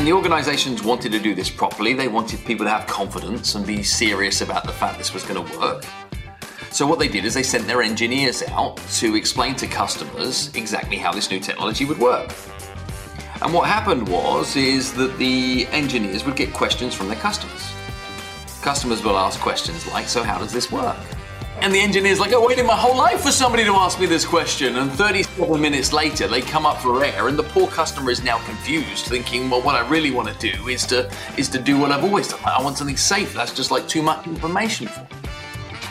And the organizations wanted to do this properly. They wanted people to have confidence and be serious about the fact this was going to work. So what they did is they sent their engineers out to explain to customers exactly how this new technology would work. And what happened was is that the engineers would get questions from their customers. Customers will ask questions like, so how does this work? And the engineer's like, I waited my whole life for somebody to ask me this question. And 37 minutes later, they come up for air, and the poor customer is now confused, thinking, well, what I really want to do is to is to do what I've always done. I want something safe. That's just like too much information for me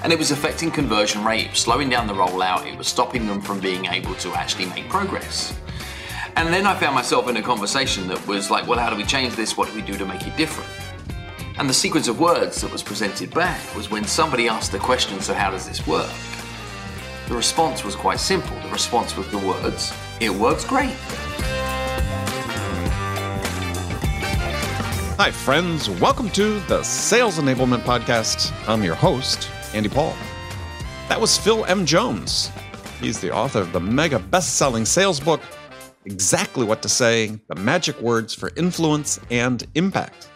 and it was affecting conversion rate, slowing down the rollout, it was stopping them from being able to actually make progress. And then I found myself in a conversation that was like, well, how do we change this? What do we do to make it different? And the sequence of words that was presented back was when somebody asked the question, so how does this work? The response was quite simple. The response was the words, it works great. Hi, friends. Welcome to the Sales Enablement Podcast. I'm your host, Andy Paul. That was Phil M. Jones. He's the author of the mega best selling sales book, Exactly What to Say The Magic Words for Influence and Impact.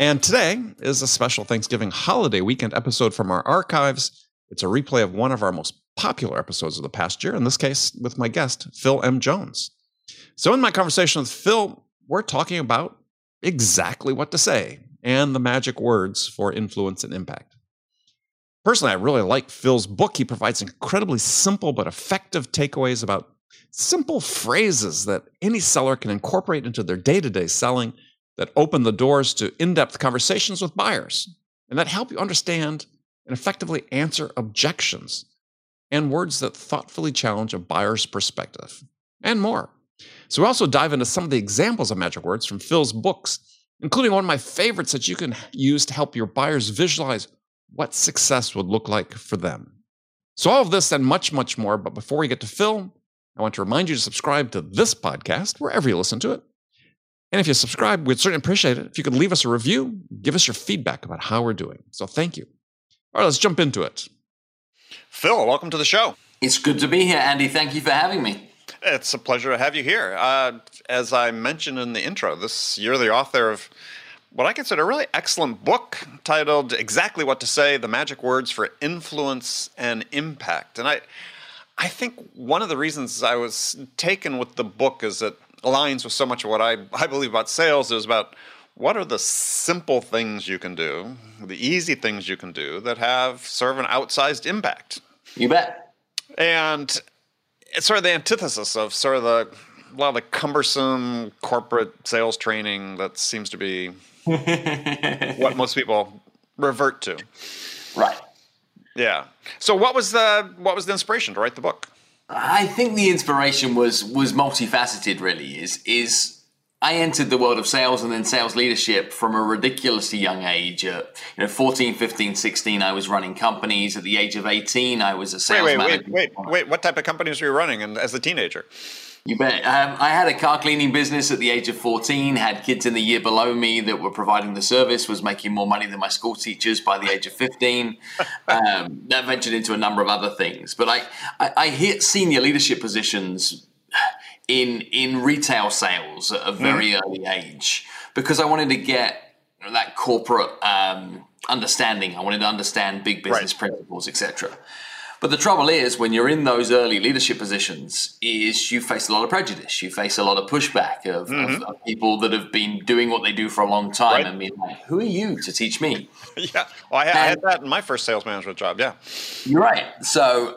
And today is a special Thanksgiving holiday weekend episode from our archives. It's a replay of one of our most popular episodes of the past year, in this case, with my guest, Phil M. Jones. So, in my conversation with Phil, we're talking about exactly what to say and the magic words for influence and impact. Personally, I really like Phil's book. He provides incredibly simple but effective takeaways about simple phrases that any seller can incorporate into their day to day selling that open the doors to in depth conversations with buyers and that help you understand and effectively answer objections and words that thoughtfully challenge a buyer's perspective and more. So, we also dive into some of the examples of magic words from Phil's books, including one of my favorites that you can use to help your buyers visualize what success would look like for them. So, all of this and much, much more. But before we get to Phil, I want to remind you to subscribe to this podcast wherever you listen to it. And if you subscribe, we'd certainly appreciate it if you could leave us a review, give us your feedback about how we're doing. So, thank you. All right, let's jump into it. Phil, welcome to the show. It's good to be here, Andy. Thank you for having me. It's a pleasure to have you here. Uh, as I mentioned in the intro, this you're the author of what I consider a really excellent book titled Exactly What to Say The Magic Words for Influence and Impact. And I, I think one of the reasons I was taken with the book is it aligns with so much of what I, I believe about sales is about what are the simple things you can do, the easy things you can do that have serve an outsized impact. You bet. And it's sort of the antithesis of sort of the a lot of the cumbersome corporate sales training that seems to be what most people revert to. Right. Yeah. So what was the what was the inspiration to write the book? I think the inspiration was was multifaceted really is is I entered the world of sales and then sales leadership from a ridiculously young age. At you know, 14, 15, 16, I was running companies. At the age of 18, I was a sales wait, wait, manager. Wait, wait, wait. What type of companies were you running and as a teenager? You bet. Um, I had a car cleaning business at the age of 14, had kids in the year below me that were providing the service, was making more money than my school teachers by the age of 15. Um, that ventured into a number of other things. But I, I, I hit senior leadership positions in, in retail sales at a very mm. early age because I wanted to get that corporate um, understanding. I wanted to understand big business right. principles, etc. But the trouble is, when you're in those early leadership positions, is you face a lot of prejudice. You face a lot of pushback of, mm-hmm. of, of people that have been doing what they do for a long time right. and being like, "Who are you to teach me?" yeah, well, I, had, I had that in my first sales management job. Yeah, you're right. So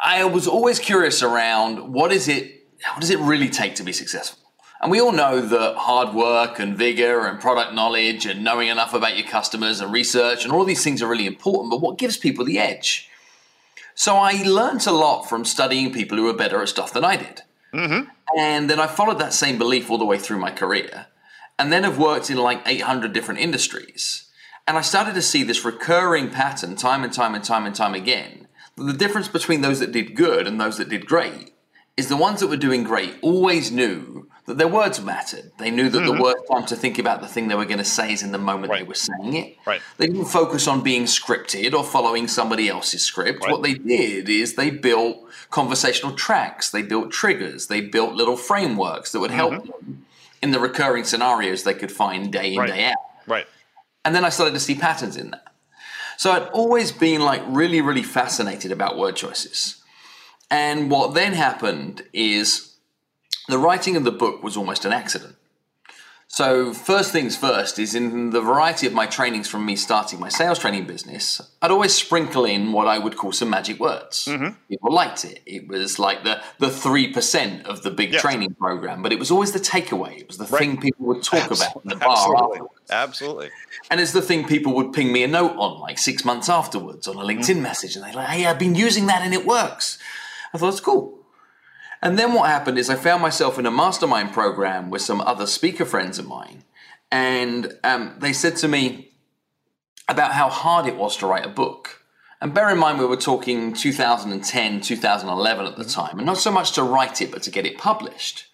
I was always curious around what is it? What does it really take to be successful? And we all know that hard work and vigor and product knowledge and knowing enough about your customers and research and all these things are really important. But what gives people the edge? So I learned a lot from studying people who were better at stuff than I did. Mm-hmm. And then I followed that same belief all the way through my career. And then have worked in like 800 different industries. And I started to see this recurring pattern time and time and time and time again. The difference between those that did good and those that did great is the ones that were doing great always knew that their words mattered. They knew that mm-hmm. the worst time to think about the thing they were going to say is in the moment right. they were saying it. Right. They didn't focus on being scripted or following somebody else's script. Right. What they did is they built conversational tracks, they built triggers, they built little frameworks that would help mm-hmm. them in the recurring scenarios they could find day in, day out. Right. And then I started to see patterns in that. So I'd always been like really, really fascinated about word choices. And what then happened is the writing of the book was almost an accident. So, first things first is in the variety of my trainings from me starting my sales training business, I'd always sprinkle in what I would call some magic words. Mm-hmm. People liked it. It was like the the 3% of the big training program, but it was always the takeaway. It was the Right. thing people would talk about in the bar Absolutely. afterwards. Absolutely. And it's the thing people would ping me a note on like six months afterwards on a LinkedIn mm. message. And they're like, hey, I've been using that and it works. I thought it's cool. And then what happened is I found myself in a mastermind program with some other speaker friends of mine. And um, they said to me about how hard it was to write a book. And bear in mind, we were talking 2010, 2011 at the time, and not so much to write it, but to get it published.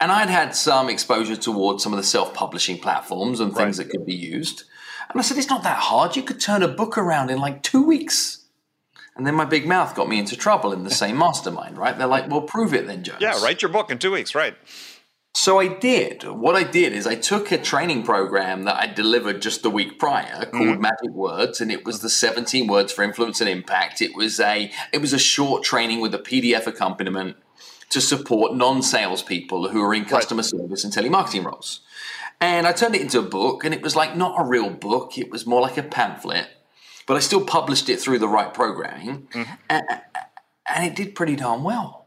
And I'd had some exposure towards some of the self publishing platforms and things that could be used. And I said, it's not that hard. You could turn a book around in like two weeks. And then my big mouth got me into trouble in the same mastermind, right? They're like, well, prove it then, Jones. Yeah, write your book in two weeks, right? So I did. What I did is I took a training program that I delivered just the week prior called mm-hmm. Magic Words, and it was the 17 words for influence and impact. It was a it was a short training with a PDF accompaniment to support non-salespeople who are in customer service and telemarketing roles. And I turned it into a book, and it was like not a real book; it was more like a pamphlet. But I still published it through the right programming, mm-hmm. and, and it did pretty darn well.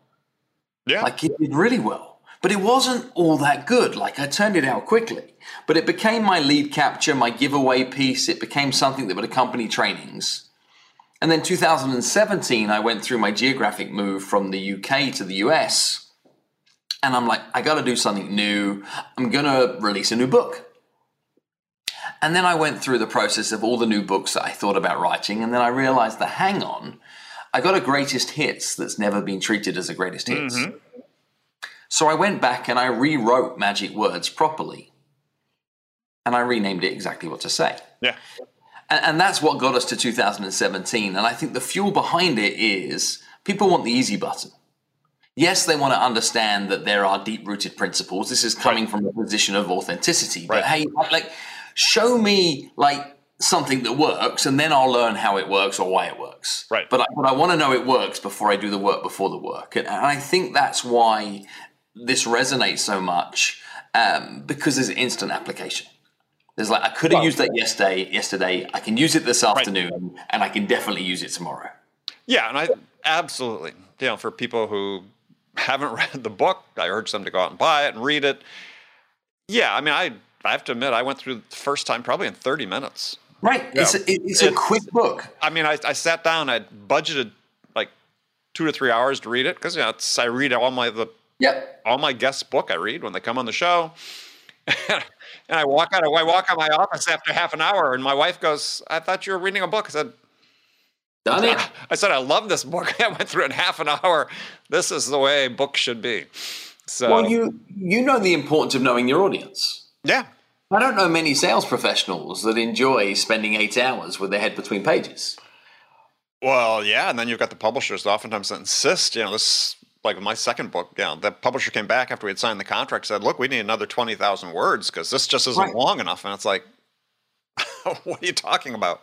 Yeah. Like it did really well. But it wasn't all that good. Like I turned it out quickly. But it became my lead capture, my giveaway piece. It became something that would accompany trainings. And then 2017, I went through my geographic move from the UK to the US. And I'm like, I got to do something new. I'm to release a new book. And then I went through the process of all the new books that I thought about writing. And then I realized that, hang on, I got a greatest hits that's never been treated as a greatest hits. Mm-hmm. So I went back and I rewrote Magic Words properly. And I renamed it exactly what to say. Yeah. And, and that's what got us to 2017. And I think the fuel behind it is people want the easy button. Yes, they want to understand that there are deep rooted principles. This is coming from a position of authenticity. But Right. hey, like, show me like something that works, and then I'll learn how it works or why it works. Right. But I, but I want to know it works before I do the work before the work. And, and I think that's why this resonates so much um, because there's instant application. There's like I could have Well- used that yesterday. Yesterday, I can use it this afternoon, and I can definitely use it tomorrow. Yeah, and I absolutely, you know, for people who haven't read the book, I urge them to go out and buy it and read it. Yeah, I mean, I I have to admit, I went through the first time probably in 30 minutes. Right. It's a, it- it's a quick book. I mean, I, I sat down, I budgeted like two to three hours to read it because you know, it's, I read all my the Yep. all my guests' book I read when they come on the show. and I walk out. I walk out my office after half an hour, and my wife goes, "I thought you were reading a book." I said, Done it. I said, I love this book. I went through it in half an hour. This is the way books should be. So, Well, you you know the importance of knowing your audience. Yeah, I don't know many sales professionals that enjoy spending eight hours with their head between pages. well, yeah. And then you've got the publishers that oftentimes that insist, you know, this like my second book, you know, the publisher came back after we had signed the contract, said, "Look, we need another twenty thousand words because this just isn't Right. long enough." And it's like, what are you talking about?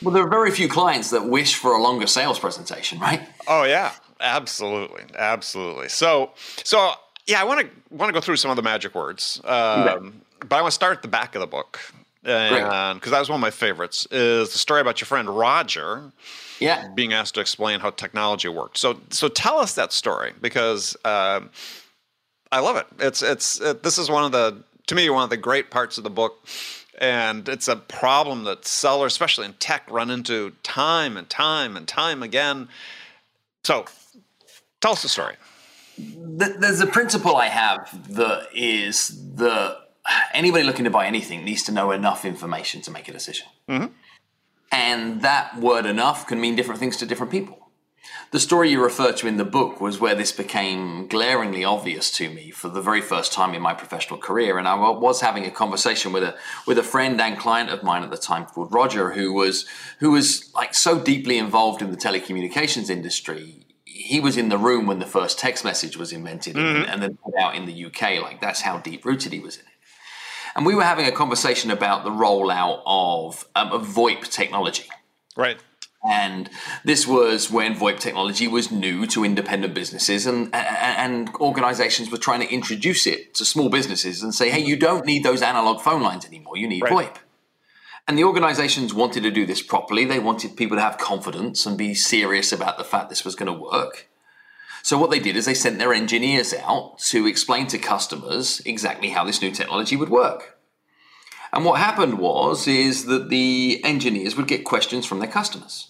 Well, there are very few clients that wish for a longer sales presentation, right? Oh yeah, absolutely, absolutely. So, so yeah, I want to want to go through some of the magic words, um, but I want to start at the back of the book, and because that was one of my favorites, is the story about your friend Roger Yeah. being asked to explain how technology worked. So, so tell us that story because um, I love it. It's it's it, this is one of the to me one of the great parts of the book. And it's a problem that sellers, especially in tech, run into time and time and time again. So, tell us the story. Th- There's a principle I have that is that anybody looking to buy anything needs to know enough information to make a decision. And that word enough can mean different things to different people. The story you refer to in the book was where this became glaringly obvious to me for the very first time in my professional career. And I was having a conversation with a with a friend and client of mine at the time called Roger, who was who was like so deeply involved in the telecommunications industry. he was in the room when the first text message was invented Mm-hmm. and, and then put out in the UK. Like that's how deep rooted he was in it. And we were having a conversation about the rollout of, um, of VoIP technology. Right. And this was when VoIP technology was new to independent businesses, and, and, organizations were trying to introduce it to small businesses and say, hey, you don't need those analog phone lines anymore, you need Right. VoIP. And the organizations wanted to do this properly. They wanted people to have confidence and be serious about the fact this was going to work. So, what they did is they sent their engineers out to explain to customers exactly how this new technology would work. And what happened was is that the engineers would get questions from their customers.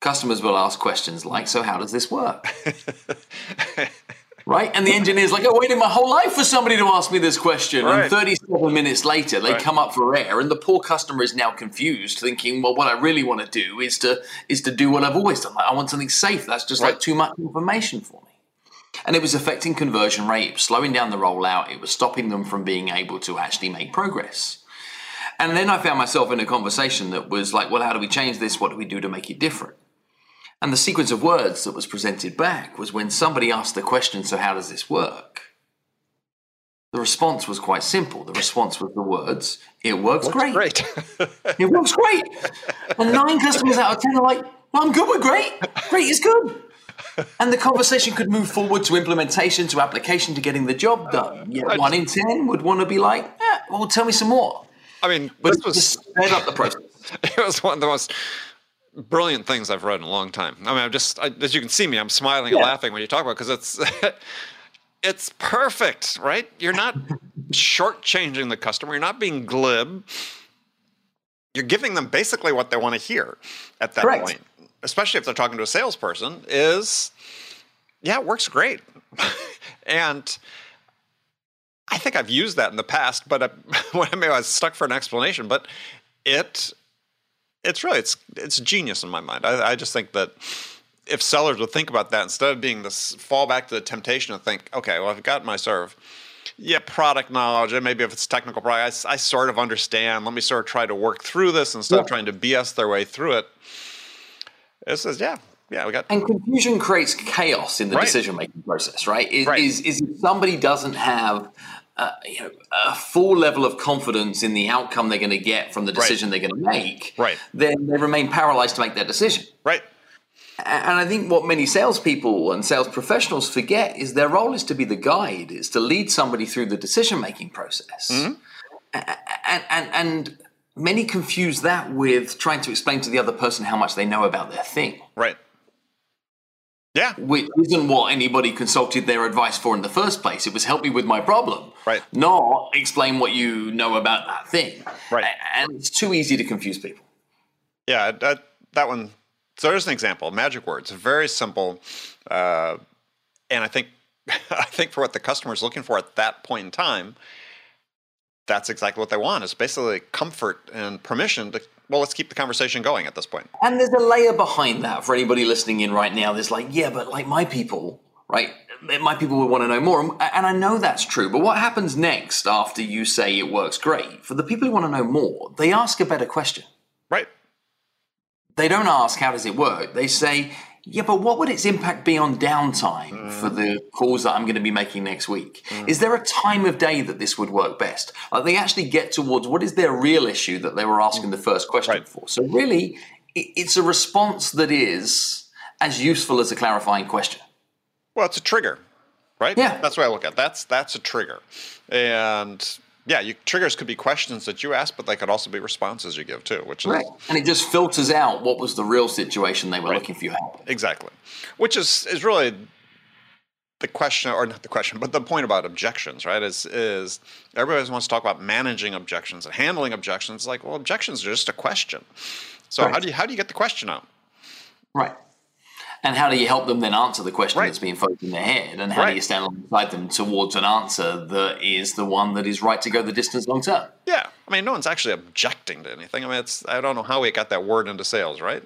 Customers will ask questions like, "So how does this work?" right? And the engineer's like, oh, "I waited my whole life for somebody to ask me this question." Right. And 37 minutes later, they Right. come up for air, and the poor customer is now confused, thinking, "Well, what I really want to do is to is to do what I've always done. Like, I want something safe. That's just like too much information for me." And it was affecting conversion rate, slowing down the rollout, it was stopping them from being able to actually make progress. And then I found myself in a conversation that was like, well, how do we change this? What do we do to make it different? And the sequence of words that was presented back was when somebody asked the question, so how does this work? The response was quite simple. The response was the words, it works great. Great. It works great. And nine customers out of 10 are like, well, I'm good with great. Great is good. And the conversation could move forward to implementation, to application, to getting the job done. Yet one in 10 would want to be like, eh, well, tell me some more. I mean, But this was sped up the process. it was one of the most brilliant things I've read in a long time. I mean, I'm just I, as you can see me, I'm smiling and laughing when you talk about because it's it's perfect, right? You're not shortchanging the customer. You're not being glib. You're giving them basically what they want to hear at that Correct. point, especially if they're talking to a salesperson. Is yeah, it works great, and. I think I've used that in the past, but I, when maybe I was stuck for an explanation. But it, it's really it's it's genius in my mind. I, I just think that if sellers would think about that instead of being this fall back to the temptation to think, okay, well I've got my serve, yeah, product knowledge, and maybe if it's technical product, I sort of understand. Let me sort of try to work through this instead of trying to BS their way through it. It says, yeah, yeah, we got And confusion creates chaos in the Right. decision making process, right? Is, Right. is is if somebody doesn't have uh, you know, a full level of confidence in the outcome they're going to get from the Right. decision they're going to make, Right. then they remain paralyzed to make that decision. right. And I think what many salespeople and sales professionals forget is their role is to be the guide, is to lead somebody through the decision making process. Mm-hmm. And, and, and many confuse that with trying to explain to the other person how much they know about their thing, Right. Yeah. which isn't what anybody consulted their advice for in the first place. It was help me with my problem, Right. not explain what you know about that thing. Right. And it's too easy to confuse people. Yeah, that that one. So there's an example. Magic words, very simple, uh, and I think I think for what the customer is looking for at that point in time, that's exactly what they want. It's basically comfort and permission to. Well, let's keep the conversation going at this point. And there's a layer behind that for anybody listening in right now. There's like, yeah, but like my people, right? My people would want to know more. And I know that's true. But what happens next after you say it works great? For the people who want to know more, they ask a better question. Right. They don't ask, how does it work? They say, yeah, but what would its impact be on downtime for the calls that I'm going to be making next week? Is there a time of day that this would work best? Like they actually get towards what is their real issue that they were asking the first question Right. for. So really, it's a response that is as useful as a clarifying question. Well, it's a trigger, right? Yeah. That's what I look at. That's that's a trigger, and yeah, you, triggers could be questions that you ask, but they could also be responses you give too, which is right. And it just filters out what was the real situation they were Right. looking for your help. Exactly. Which is is really the question or not the question, but the point about objections, right? Is is everybody wants to talk about managing objections and handling objections. Like, well, objections are just a question. So how do you how do you get the question out? Right. And how do you help them then answer the question Right. that's being posed in their head? And how do you stand alongside them towards an answer that is the one that is right to go the distance long term? Yeah. I mean, no one's actually objecting to anything. I mean, it's I don't know how we got that word into sales, right?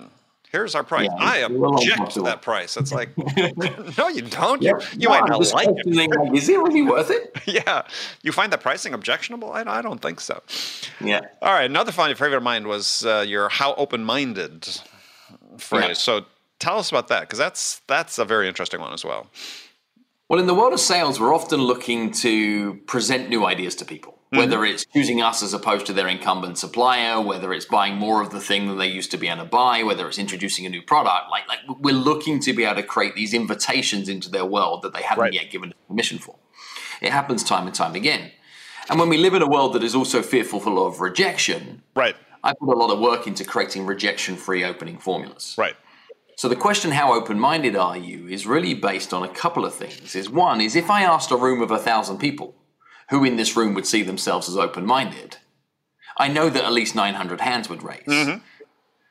Here's our price. Yeah, I it's a little object to that price. It's like, no, you don't. Yeah. You, you No, might not like it. like, is it really worth it? yeah. You find the pricing objectionable? I, I don't think so. Yeah. All right, another funny favorite of mine was uh, your "how open-minded" phrase. Yeah. So tell us about that because that's that's a very interesting one as well. Well, in the world of sales, we're often looking to present new ideas to people, mm-hmm. whether it's choosing us as opposed to their incumbent supplier, whether it's buying more of the thing than they used to be able to buy, whether it's introducing a new product. Like, like we're looking to be able to create these invitations into their world that they haven't right. yet given permission for. It happens time and time again. And when we live in a world that is also fearful full of rejection, right. I put a lot of work into creating rejection-free opening formulas. Right. So the question, how open-minded are you, is really based on a couple of things. Is one is if I asked a room of a thousand people, who in this room would see themselves as open-minded, I know that at least 900 hands would raise. Mm-hmm.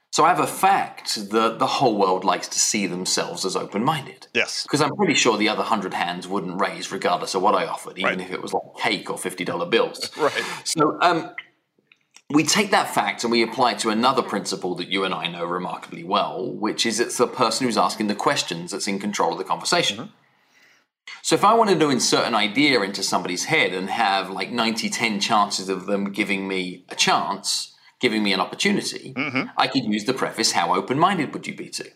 So I have a fact that the whole world likes to see themselves as open-minded. Yes. Because I'm pretty sure the other hundred hands wouldn't raise regardless of what I offered, even right. if it was like cake or fifty dollar bills. right. So um, we take that fact and we apply it to another principle that you and I know remarkably well, which is it's the person who's asking the questions that's in control of the conversation. Mm-hmm. So if I wanted to insert an idea into somebody's head and have like 90 10 chances of them giving me a chance, giving me an opportunity, mm-hmm. I could use the preface, How open minded would you be to?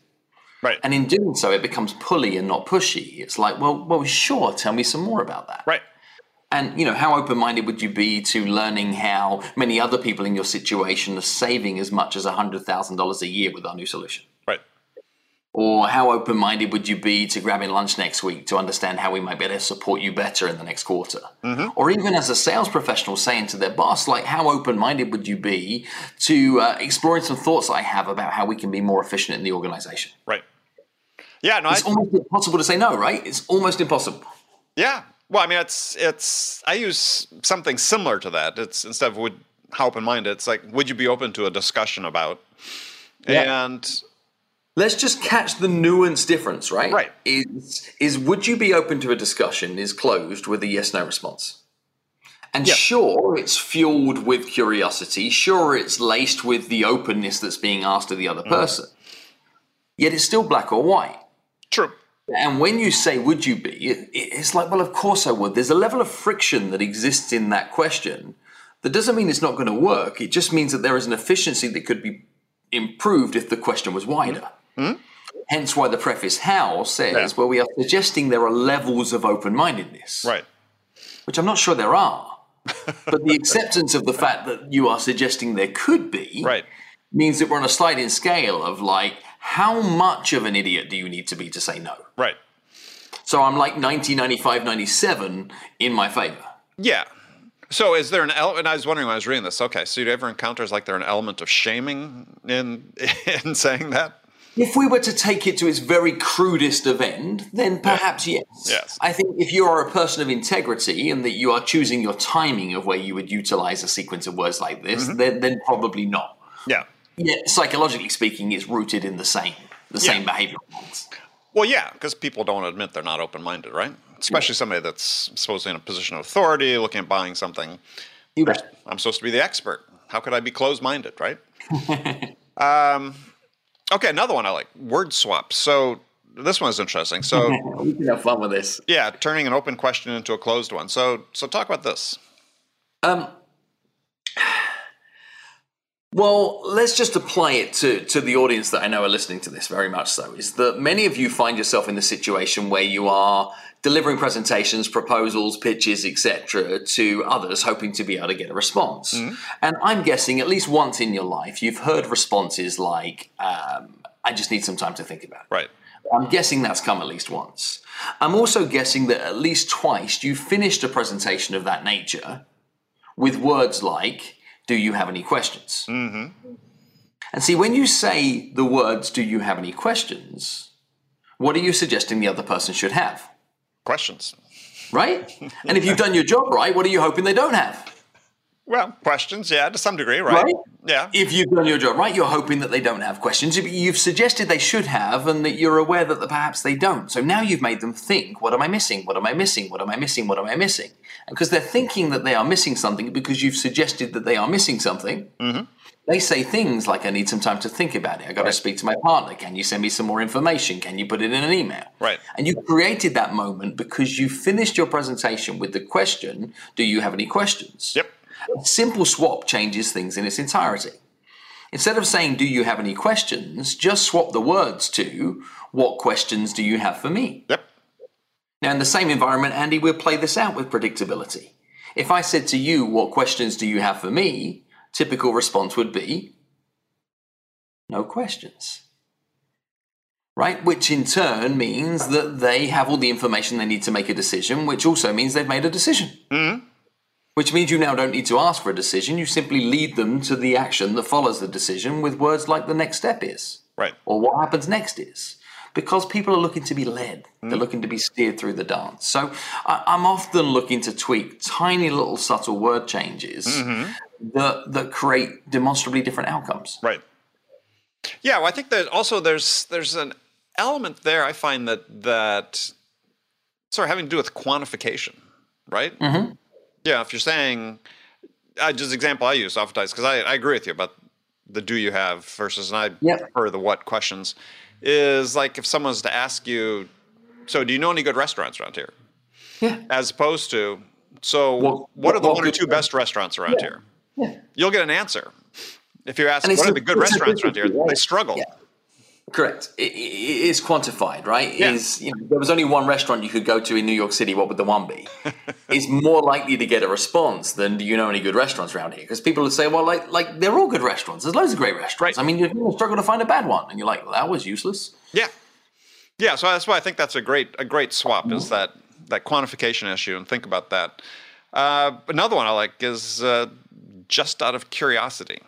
Right. And in doing so, it becomes pulley and not pushy. It's like, well, well, sure, tell me some more about that. Right. And you know, how open-minded would you be to learning how many other people in your situation are saving as much as hundred thousand dollars a year with our new solution? Right. Or how open-minded would you be to grabbing lunch next week to understand how we might be able to support you better in the next quarter? Mm-hmm. Or even as a sales professional saying to their boss, like, how open-minded would you be to uh, exploring some thoughts I have about how we can be more efficient in the organization? Right. Yeah, no, it's I, almost impossible to say no, right? It's almost impossible. Yeah, well, I mean, it's it's. I use something similar to that. It's instead of would how open minded. It's like would you be open to a discussion about? Yeah. And let's just catch the nuance difference, right? Right. Is is would you be open to a discussion is closed with a yes no response. And yeah. sure, it's fueled with curiosity. Sure, it's laced with the openness that's being asked of the other mm. person. Mm. Yet it's still black or white. True. And when you say, would you be? It's like, well, of course I would. There's a level of friction that exists in that question. That doesn't mean it's not going to work. It just means that there is an efficiency that could be improved if the question was wider. Mm-hmm. Hence why the preface how says, yeah. well, we are suggesting there are levels of open mindedness. Right. Which I'm not sure there are. but the acceptance of the fact that you are suggesting there could be right. means that we're on a sliding scale of like, how much of an idiot do you need to be to say no? Right. So I'm like 1995, 97 in my favor. Yeah. So is there an element? And I was wondering when I was reading this. Okay, so you ever encounters like there an element of shaming in in saying that? If we were to take it to its very crudest of end, then perhaps yes. Yes. I think if you are a person of integrity and that you are choosing your timing of where you would utilize a sequence of words like this, mm-hmm. then, then probably not. Yeah yeah, psychologically speaking, it's rooted in the same the yeah. same behavior. Well, yeah, because people don't admit they're not open minded, right? Especially yeah. somebody that's supposedly in a position of authority, looking at buying something. You bet. I'm supposed to be the expert. How could I be closed minded, right? um, okay, another one I like word swaps. So this one is interesting. So we can have fun with this. Yeah, turning an open question into a closed one. So so talk about this. Um, well, let's just apply it to, to the audience that I know are listening to this very much so. Is that many of you find yourself in the situation where you are delivering presentations, proposals, pitches, etc., to others, hoping to be able to get a response. Mm-hmm. And I'm guessing at least once in your life, you've heard responses like, um, I just need some time to think about it. Right. I'm guessing that's come at least once. I'm also guessing that at least twice you finished a presentation of that nature with words like, do you have any questions? Mm-hmm. And see, when you say the words, do you have any questions, what are you suggesting the other person should have? Questions. Right? and if you've done your job right, what are you hoping they don't have? Well, questions, yeah, to some degree, right? right? Yeah. If you've done your job right, you're hoping that they don't have questions. You've suggested they should have, and that you're aware that perhaps they don't. So now you've made them think, what am I missing? What am I missing? What am I missing? What am I missing? And because they're thinking that they are missing something because you've suggested that they are missing something, mm-hmm. they say things like, I need some time to think about it. I got right. to speak to my partner. Can you send me some more information? Can you put it in an email? Right. And you created that moment because you finished your presentation with the question, do you have any questions? Yep simple swap changes things in its entirety. Instead of saying, Do you have any questions? just swap the words to, What questions do you have for me? Yep. Now, in the same environment, Andy, we'll play this out with predictability. If I said to you, What questions do you have for me? typical response would be, No questions. Right? Which in turn means that they have all the information they need to make a decision, which also means they've made a decision. Mm-hmm. Which means you now don't need to ask for a decision. You simply lead them to the action that follows the decision with words like the next step is, Right. or what happens next is. Because people are looking to be led, they're looking to be steered through the dance. So I, I'm often looking to tweak tiny little subtle word changes that, that create demonstrably different outcomes. Right. Yeah, well, I think that also there's there's an element there. I find that that sort of having to do with quantification, right? Mm-hmm. Yeah, if you're saying, I just example I use oftentimes because I, I agree with you about the do you have versus and I Yep. prefer the what questions is like if someone's to ask you, so do you know any good restaurants around here? Yeah. As opposed to, so Well, what are the well, one or two best restaurants around Yeah. here? Yeah. You'll get an answer. If you ask what are the good restaurants around here, different- they struggle. Yeah. Correct. It, it is quantified, right? Yeah. Is you know, there was only one restaurant you could go to in New York City. What would the one be? is more likely to get a response than do you know any good restaurants around here? Because people would say, well, like like they're all good restaurants. There's loads of great restaurants. Right. I mean, you're going to struggle to find a bad one, and you're like, well, that was useless. Yeah, yeah. So that's why I think that's a great a great swap is that that quantification issue, and think about that. Uh, another one I like is uh, just out of curiosity.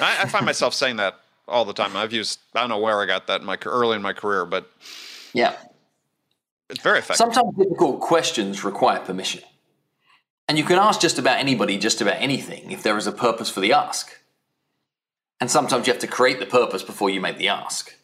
I, I find myself saying that all the time. I've used I don't know where I got that in my early in my career, but Yeah. it's very effective. Sometimes difficult questions require permission. And you can ask just about anybody just about anything if there is a purpose for the ask. And sometimes you have to create the purpose before you make the ask.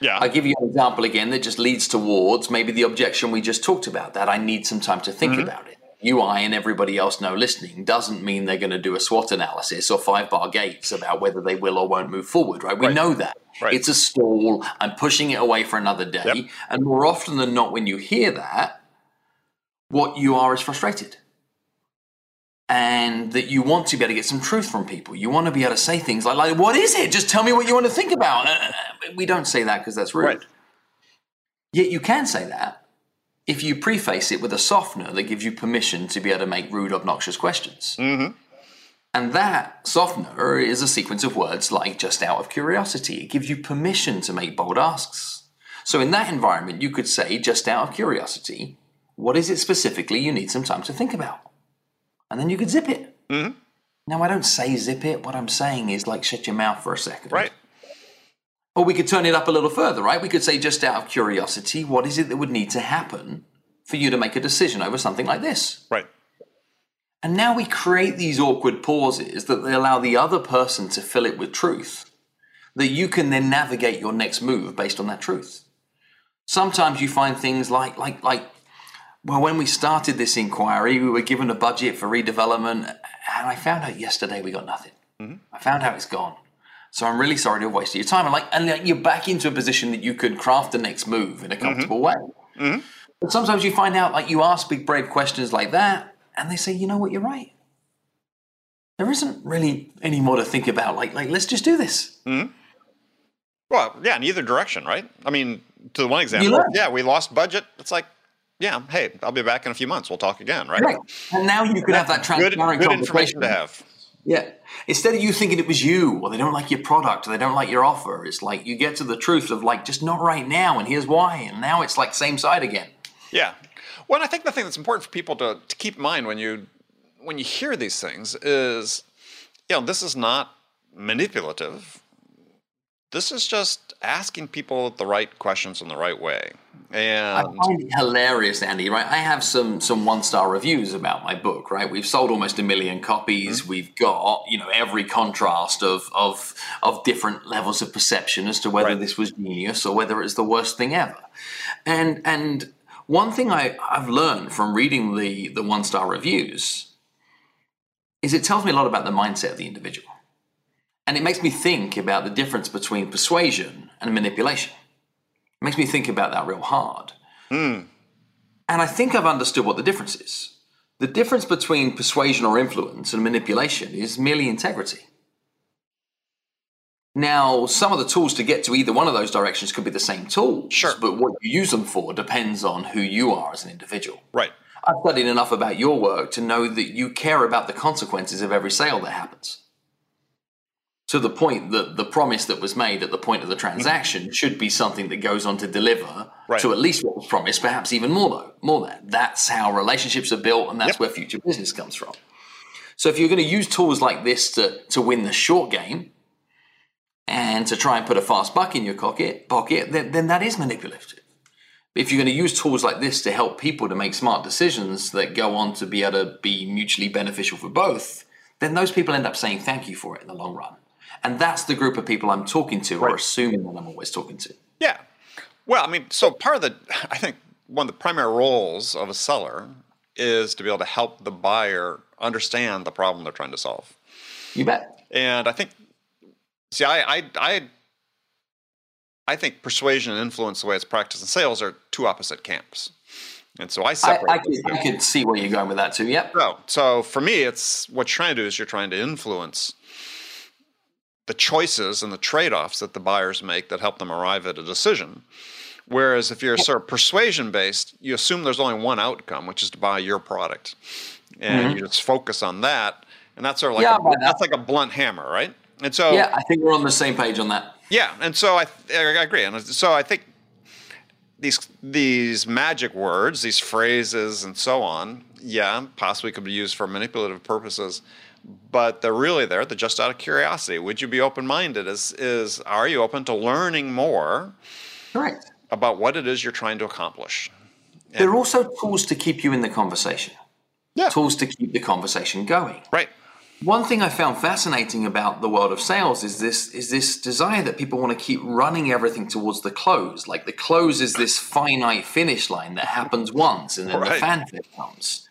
yeah, I'll give you an example again that just leads towards maybe the objection we just talked about that I need some time to think Mm-hmm. about it. You, I, and everybody else know listening doesn't mean they're going to do a SWOT analysis or five bar gates about whether they will or won't move forward, right? We Right. know that. Right. It's a stall. I'm pushing it away for another day. Yep. And more often than not, when you hear that, what you are is frustrated. And that you want to be able to get some truth from people. You want to be able to say things like, like what is it? Just tell me what you want to think about. Uh, we don't say that because that's rude. Right. Yet you can say that if you preface it with a softener that gives you permission to be able to make rude, obnoxious questions. Mm-hmm. And that softener is a sequence of words like just out of curiosity. It gives you permission to make bold asks. So in that environment, you could say, just out of curiosity, what is it specifically you need some time to think about? And then you could zip it. Mhm. Now, I don't say zip it. What I'm saying is like shut your mouth for a second. right. Or we could turn it up a little further, right? We could say, just out of curiosity, what is it that would need to happen for you to make a decision over something like this? Right. And now we create these awkward pauses that they allow the other person to fill it with truth, that you can then navigate your next move based on that truth. Sometimes you find things like, like, like, well, when we started this inquiry, we were given a budget for redevelopment, and I found out yesterday we got nothing. Mm-hmm. I found out it's gone. So I'm really sorry to have wasted your time. And like, and like you're back into a position that you could craft the next move in a mm-hmm. comfortable way. Mm-hmm. But sometimes you find out, like, you ask big, brave questions like that, and they say, you know what, you're right. There isn't really any more to think about. Like, like let's just do this. Mm-hmm. Well, yeah, in either direction, right? I mean, to the one example, yeah, we lost budget. It's like, yeah, hey, I'll be back in a few months. We'll talk again, right? Right. And now you could have that Good, transparent good conversation. information to have. Yeah. Instead of you thinking it was you, or they don't like your product, or they don't like your offer, it's like you get to the truth of like, just not right now, and here's why. And now it's like same side again. Yeah. Well, I think the thing that's important for people to, to keep in mind when you when you hear these things is, you know, this is not manipulative. This is just asking people the right questions in the right way. I find it hilarious, Andy. Right, I have some some one star reviews about my book. Right, we've sold almost a million copies. Mm-hmm. We've got you know every contrast of of of different levels of perception as to whether Right. this was genius or whether it's the worst thing ever. And and one thing I I've learned from reading the the one star reviews is it tells me a lot about the mindset of the individual, and it makes me think about the difference between persuasion and manipulation. Makes me think about that real hard. Hmm. And I think I've understood what the difference is. The difference between persuasion or influence and manipulation is merely integrity. Now, some of the tools to get to either one of those directions could be the same tools. Sure. But what you use them for depends on who you are as an individual. Right. I've studied enough about your work to know that you care about the consequences of every sale that happens. To the point that the promise that was made at the point of the transaction mm-hmm. should be something that goes on to deliver Right. to at least what was promised, perhaps even more though, more than. That's how relationships are built and that's Yep. where future business comes from. So if you're going to use tools like this to, to win the short game and to try and put a fast buck in your pocket, pocket then, then that is manipulative. If you're going to use tools like this to help people to make smart decisions that go on to be able to be mutually beneficial for both, then those people end up saying thank you for it in the long run. And that's the group of people I'm talking to or assuming that I'm always talking to. Yeah. Well, I mean, so part of the, I think one of the primary roles of a seller is to be able to help the buyer understand the problem they're trying to solve. You bet. And I think, see, I, I, I, I think persuasion and influence, the way it's practiced in sales, are two opposite camps. And so I I, separate. I, the could. I could see where you're going with that too. Yep. So, so for me, it's what you're trying to do is you're trying to influence the choices and the trade-offs that the buyers make that help them arrive at a decision. Whereas if you're sort of persuasion based, you assume there's only one outcome, which is to buy your product, and mm-hmm. you just focus on that. And that's sort of like Yeah, a, that- that's like a blunt hammer, right? And so Yeah, I think we're on the same page on that. yeah, and so I, I agree, and so I think these these magic words, these phrases, and so on, yeah, possibly could be used for manipulative purposes, but they're really there. They're just out of curiosity. Would you be open minded? Is is are you open to learning more Correct. about what it is you're trying to accomplish? They're also tools to keep you in the conversation. Yeah. Tools to keep the conversation going. Right. One thing I found fascinating about the world of sales is this is this desire that people want to keep running everything towards the close. Like the close is this finite finish line that happens once and then Right. the fanfare comes.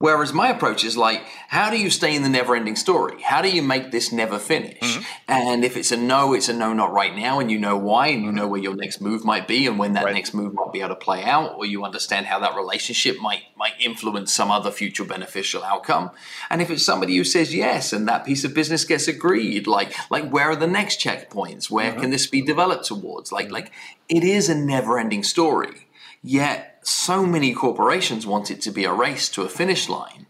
Whereas my approach is like, how do you stay in the never ending story? How do you make this never finish? Mm-hmm. And if it's a no, it's a no, not right now, and you know why, and you mm-hmm. know where your next move might be, and when that Right. next move might be able to play out, or you understand how that relationship might might influence some other future beneficial outcome. And if it's somebody who says yes, and that piece of business gets agreed, like like where are the next checkpoints? Where mm-hmm. can this be developed towards? Like mm-hmm. like it is a never ending story. Yet so many corporations want it to be a race to a finish line.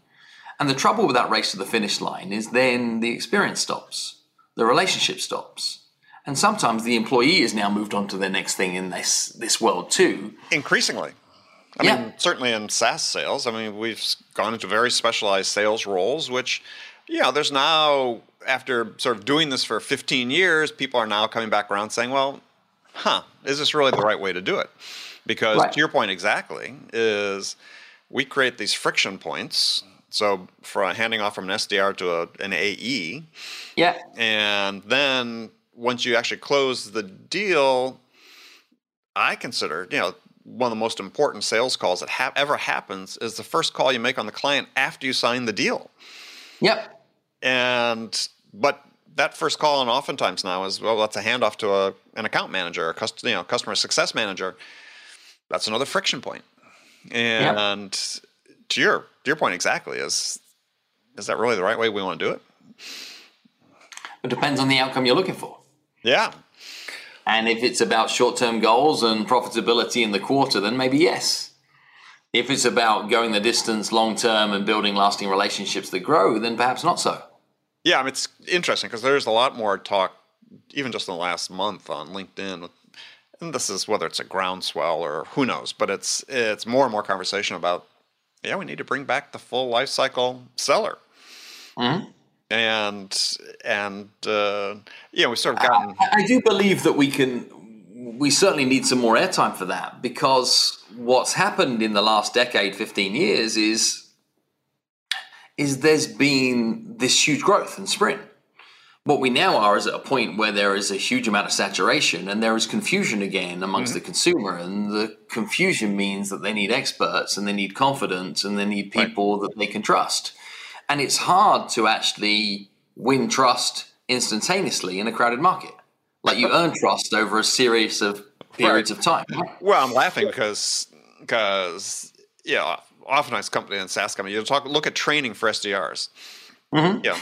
And the trouble with that race to the finish line is then the experience stops, the relationship stops. And sometimes the employee is now moved on to their next thing in this, this world too. Increasingly. I Yeah. mean, certainly in SaaS sales, I mean, we've gone into very specialized sales roles, which, you know, there's now, after sort of doing this for 15 years, people are now coming back around saying, well, huh, is this really the right way to do it? Because Right. to your point exactly, is we create these friction points. So for handing off from an SDR to a, an AE, Yeah. and then once you actually close the deal, I consider, you know, one of the most important sales calls that ha- ever happens is the first call you make on the client after you sign the deal. Yep. And but that first call, and oftentimes now is well, that's a handoff to a, an account manager, a cust- you know, customer success manager. That's another friction point. And to your to your point exactly is is that really the right way we want to do it? It depends on the outcome you're looking for. Yeah, And if it's about short term goals and profitability in the quarter, then maybe yes. If it's about going the distance long term and building lasting relationships that grow, then perhaps not so. Yeah, I mean, it's interesting because there's a lot more talk, even just in the last month on LinkedIn. And this is whether it's a groundswell or who knows, but it's it's more and more conversation about yeah, we need to bring back the full life cycle seller. Mhm. And and uh, yeah, we've sort of gotten I I do believe that we can. We certainly need some more airtime for that because what's happened in the last decade, fifteen years, is is there's been this huge growth and sprint. What we now are is at a point where there is a huge amount of saturation and there is confusion again amongst the consumer. And the confusion means that they need experts and they need confidence and they need Right. people that they can trust. And it's hard to actually win trust instantaneously in a crowded market. Like you earn trust over a series of periods of time. Well, I'm laughing because because yeah, oftentimes company and SaaS company you talk look at training for SDRs. Mhm. Yeah,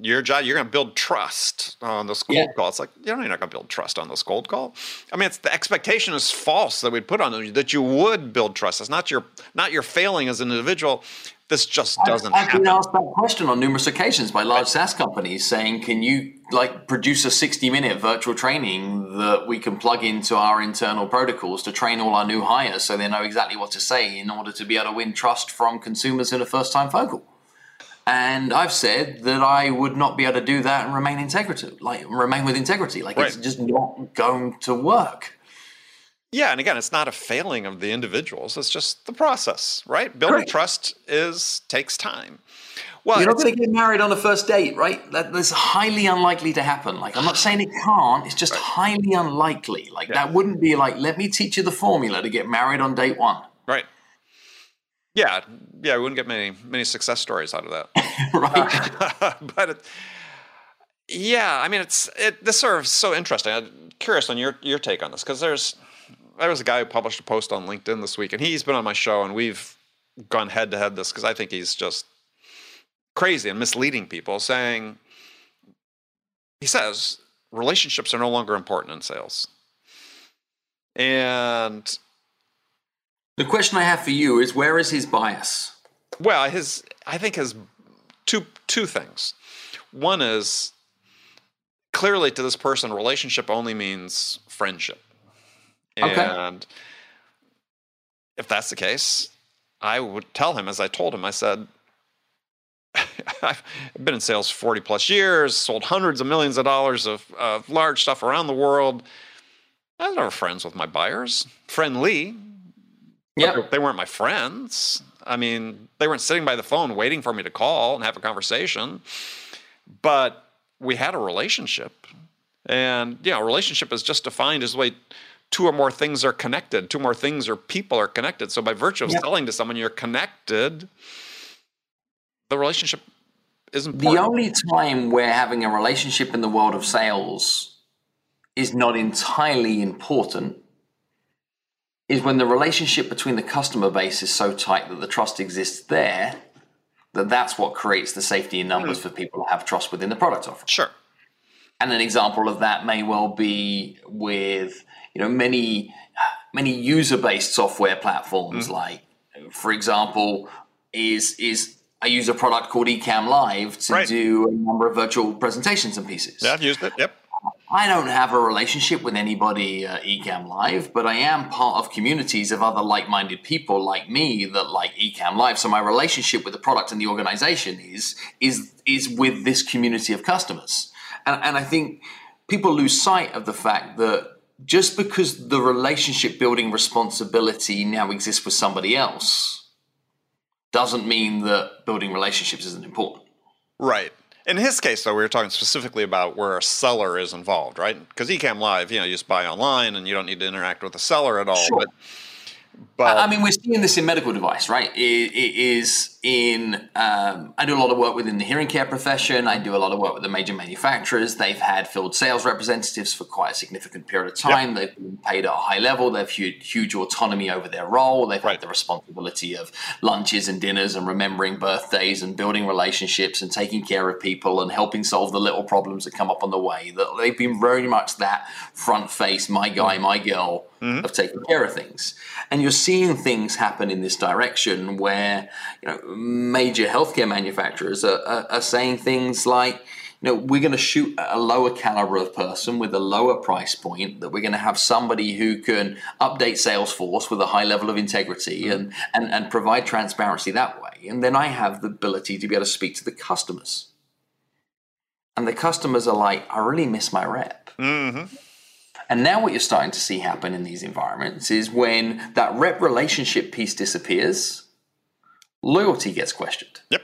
your job, you're going to build trust on this cold Yeah. call. It's like, you know, you're not going to build trust on this cold call. I mean, it's the expectation is false that we'd put on you that you would build trust. It's not your not your failing as an individual. This just doesn't I've been asked that question on numerous occasions by large SaaS companies saying, can you like produce a 60 minute virtual training that we can plug into our internal protocols to train all our new hires so they know exactly what to say in order to be able to win trust from consumers in a first time phone call? And I've said that I would not be able to do that and remain integrity, like remain with integrity. Like it's just not going to work. Yeah, and again, it's not a failing of the individuals. It's just the process, right? Building trust is takes time. Well, You're not going to get married on a first date, right? That, that's highly unlikely to happen. Like, I'm not saying it can't. It's just highly unlikely. Like, that wouldn't be like, let me teach you the formula to get married on date one, right. Yeah, yeah, we wouldn't get many many success stories out of that. right? but it, yeah, I mean, it's it, this sort of so interesting. I'm curious on your your take on this because there's there was a guy who published a post on LinkedIn this week, and he's been on my show, and we've gone head to head this because I think he's just crazy and misleading people, saying he says relationships are no longer important in sales, and the question I have for you is, where is his bias? Well, his I think his two two things. One is clearly to this person, relationship only means friendship. Okay. And if that's the case, I would tell him, as I told him, I said, I've been in sales 40 plus years, sold hundreds of millions of dollars of, of large stuff around the world. I was never friends with my buyers. Friendly, Yep. they weren't my friends. I mean, they weren't sitting by the phone waiting for me to call and have a conversation. But we had a relationship. And, you know, a relationship is just defined as the way two or more things are connected, two more things or people are connected. So by virtue of Yep. selling to someone you're connected, the relationship isn't. The only time where having a relationship in the world of sales is not entirely important is when the relationship between the customer base is so tight that the trust exists there that that's what creates the safety in numbers hmm. for people to have trust within the product offering. sure. And an example of that may well be with you know many many user-based software platforms. Hmm. Like, for example, is is I use a product called Ecamm Live to Right. do a number of virtual presentations and pieces. Yeah, I've used it. Yep. I don't have a relationship with anybody uh, at Ecamm Live, but I am part of communities of other like-minded people like me that like Ecamm Live. So my relationship with the product and the organization is is is with this community of customers. And, and I think people lose sight of the fact that just because the relationship building responsibility now exists with somebody else doesn't mean that building relationships isn't important. Right. In his case, though, we were talking specifically about where a seller is involved, right? Because Ecamm Live, you know, you just buy online and you don't need to interact with the seller at all. Sure. But, but I mean, we're seeing this in medical device, right? It, it is in. Um, I do a lot of work within the hearing care profession. I do a lot of work with the major manufacturers. They've had field sales representatives for quite a significant period of time. They've been paid at a high level. They've huge, huge autonomy over their role. They've Right. had the responsibility of lunches and dinners and remembering birthdays and building relationships and taking care of people and helping solve the little problems that come up on the way. That they've been very much that front face, my guy, my girl of taking care of things. And you're seeing things happen in this direction where you know major healthcare manufacturers are, are, are saying things like, you know, we're going to shoot a lower caliber of person with a lower price point. That we're going to have somebody who can update Salesforce with a high level of integrity and, and and provide transparency that way. And then I have the ability to be able to speak to the customers. And the customers are like, I really miss my rep. Mhm. And now, what you're starting to see happen in these environments is when that rep relationship piece disappears, loyalty gets questioned. Yep.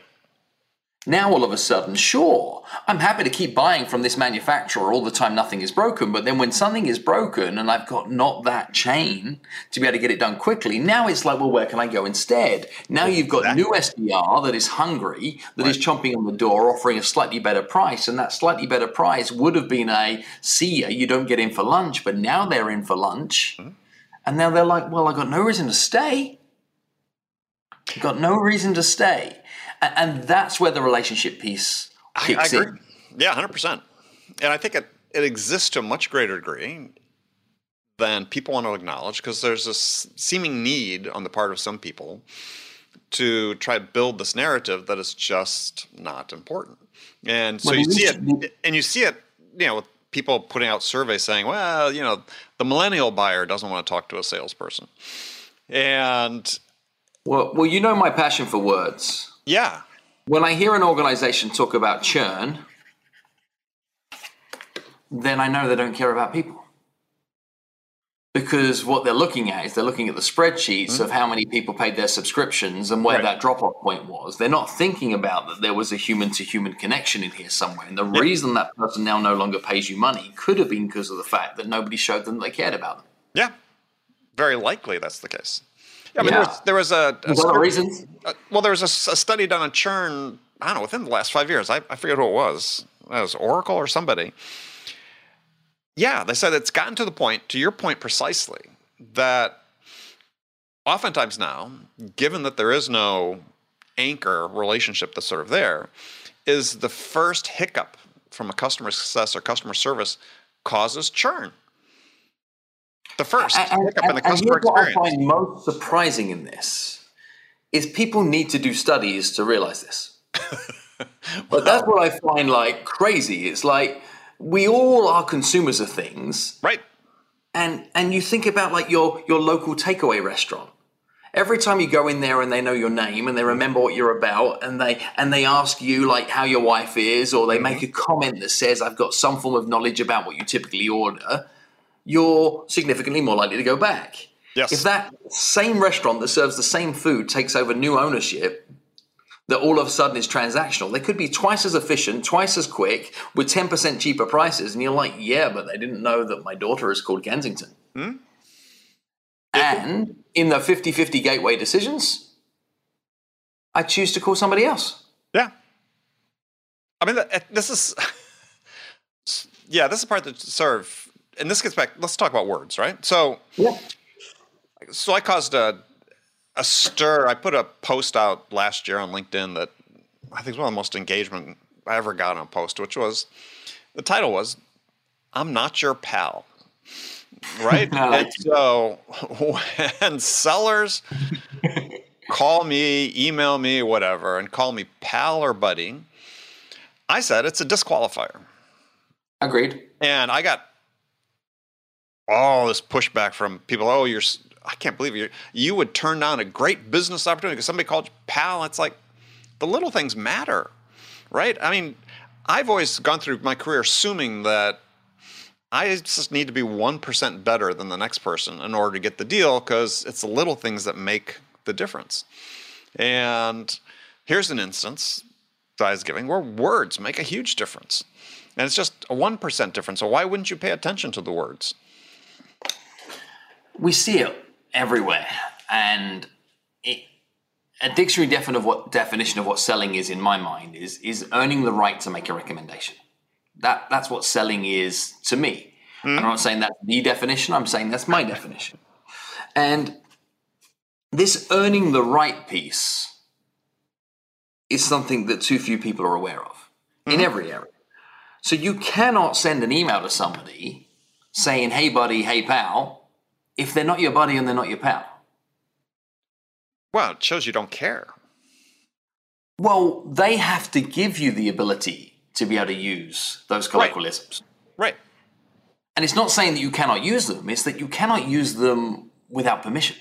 Now, all of a sudden, sure, I'm happy to keep buying from this manufacturer all the time, nothing is broken. But then when something is broken and I've got not that chain to be able to get it done quickly, now it's like, well, where can I go instead? Now you've got new SDR that is hungry, that is chomping on the door, offering a slightly better price. And that slightly better price would have been a see ya, you don't get in for lunch. But now they're in for lunch. Mm-hmm. And now they're like, well, I got no reason to stay. I've Got no reason to stay. A- And that's where the relationship piece I, I agree. In. Yeah, hundred percent. And I think it it exists to a much greater degree than people want to acknowledge because there's a seeming need on the part of some people to try to build this narrative that is just not important. And so well, you see it, and you see it, you know, with people putting out surveys saying, well, you know, the millennial buyer doesn't want to talk to a salesperson. And well, well, you know my passion for words. Yeah. When I hear an organization talk about churn, then I know they don't care about people because what they're looking at is they're looking at the spreadsheets mm-hmm. of how many people paid their subscriptions and where right. that drop off point was. They're not thinking about that there was a human to human connection in here somewhere. And the reason that person now no longer pays you money could have been because of the fact that nobody showed them they cared about them. Yeah, very likely that's the case. Yeah, I mean, yeah. there, was, there was a. a reasons? Uh, well, there was a, a, study done on churn, I don't know, within the last five years. I, I forget who it was. It was Oracle or somebody yeah, they said it's gotten to the point, to your point precisely, that oftentimes now, given that there is no anchor relationship that's sort of there, is the first hiccup from a customer success or customer service causes churn. The first and, hiccup and, the customer experience. What I find most surprising in this is people need to do studies to realize this. well, but that's what I find like crazy. It's like we all are consumers of things. Right. And and you think about like your your local takeaway restaurant. Every time you go in there and they know your name and they remember what you're about and they and they ask you like how your wife is or they mm-hmm. make a comment that says I've got some form of knowledge about what you typically order, you're significantly more likely to go back. Yes. If that same restaurant that serves the same food takes over new ownership, that all of a sudden is transactional. They could be twice as efficient, twice as quick, with 10% cheaper prices. And you're like, yeah, but they didn't know that my daughter is called Kensington. Hmm? And in the 50 50 gateway decisions, I choose to call somebody else. Yeah. I mean, this is, yeah, this is part that of, and this gets back, let's talk about words, right? So, yeah. So I caused a a stir. I put a post out last year on LinkedIn that I think was one of the most engagement I ever got on a post, which was the title was "I'm not your pal." Right, and so when sellers call me, email me, whatever, and call me pal or buddy, I said it's a disqualifier. Agreed. And I got all this pushback from people. Oh, you're I can't believe you you would turn down a great business opportunity because somebody called you pal. It's like the little things matter, right? I mean, I've always gone through my career assuming that I just need to be 1% better than the next person in order to get the deal because it's the little things that make the difference. And here's an instance that I was giving where words make a huge difference. And it's just a 1% difference. So why wouldn't you pay attention to the words? We see it everywhere. And it, a dictionary definition of what definition of what selling is in my mind is is earning the right to make a recommendation. That that's what selling is to me. Mm. I'm not saying that's the definition. I'm saying that's my definition. And this earning the right piece is something that too few people are aware of mm. in hmm. every area. So you cannot send an email to somebody saying, "Hey, buddy, hey, pal," if they're not your buddy and they're not your pal? Well, it shows you don't care. Well, they have to give you the ability to be able to use those colloquialisms. Right. right. And it's not saying that you cannot use them, it's that you cannot use them without permission,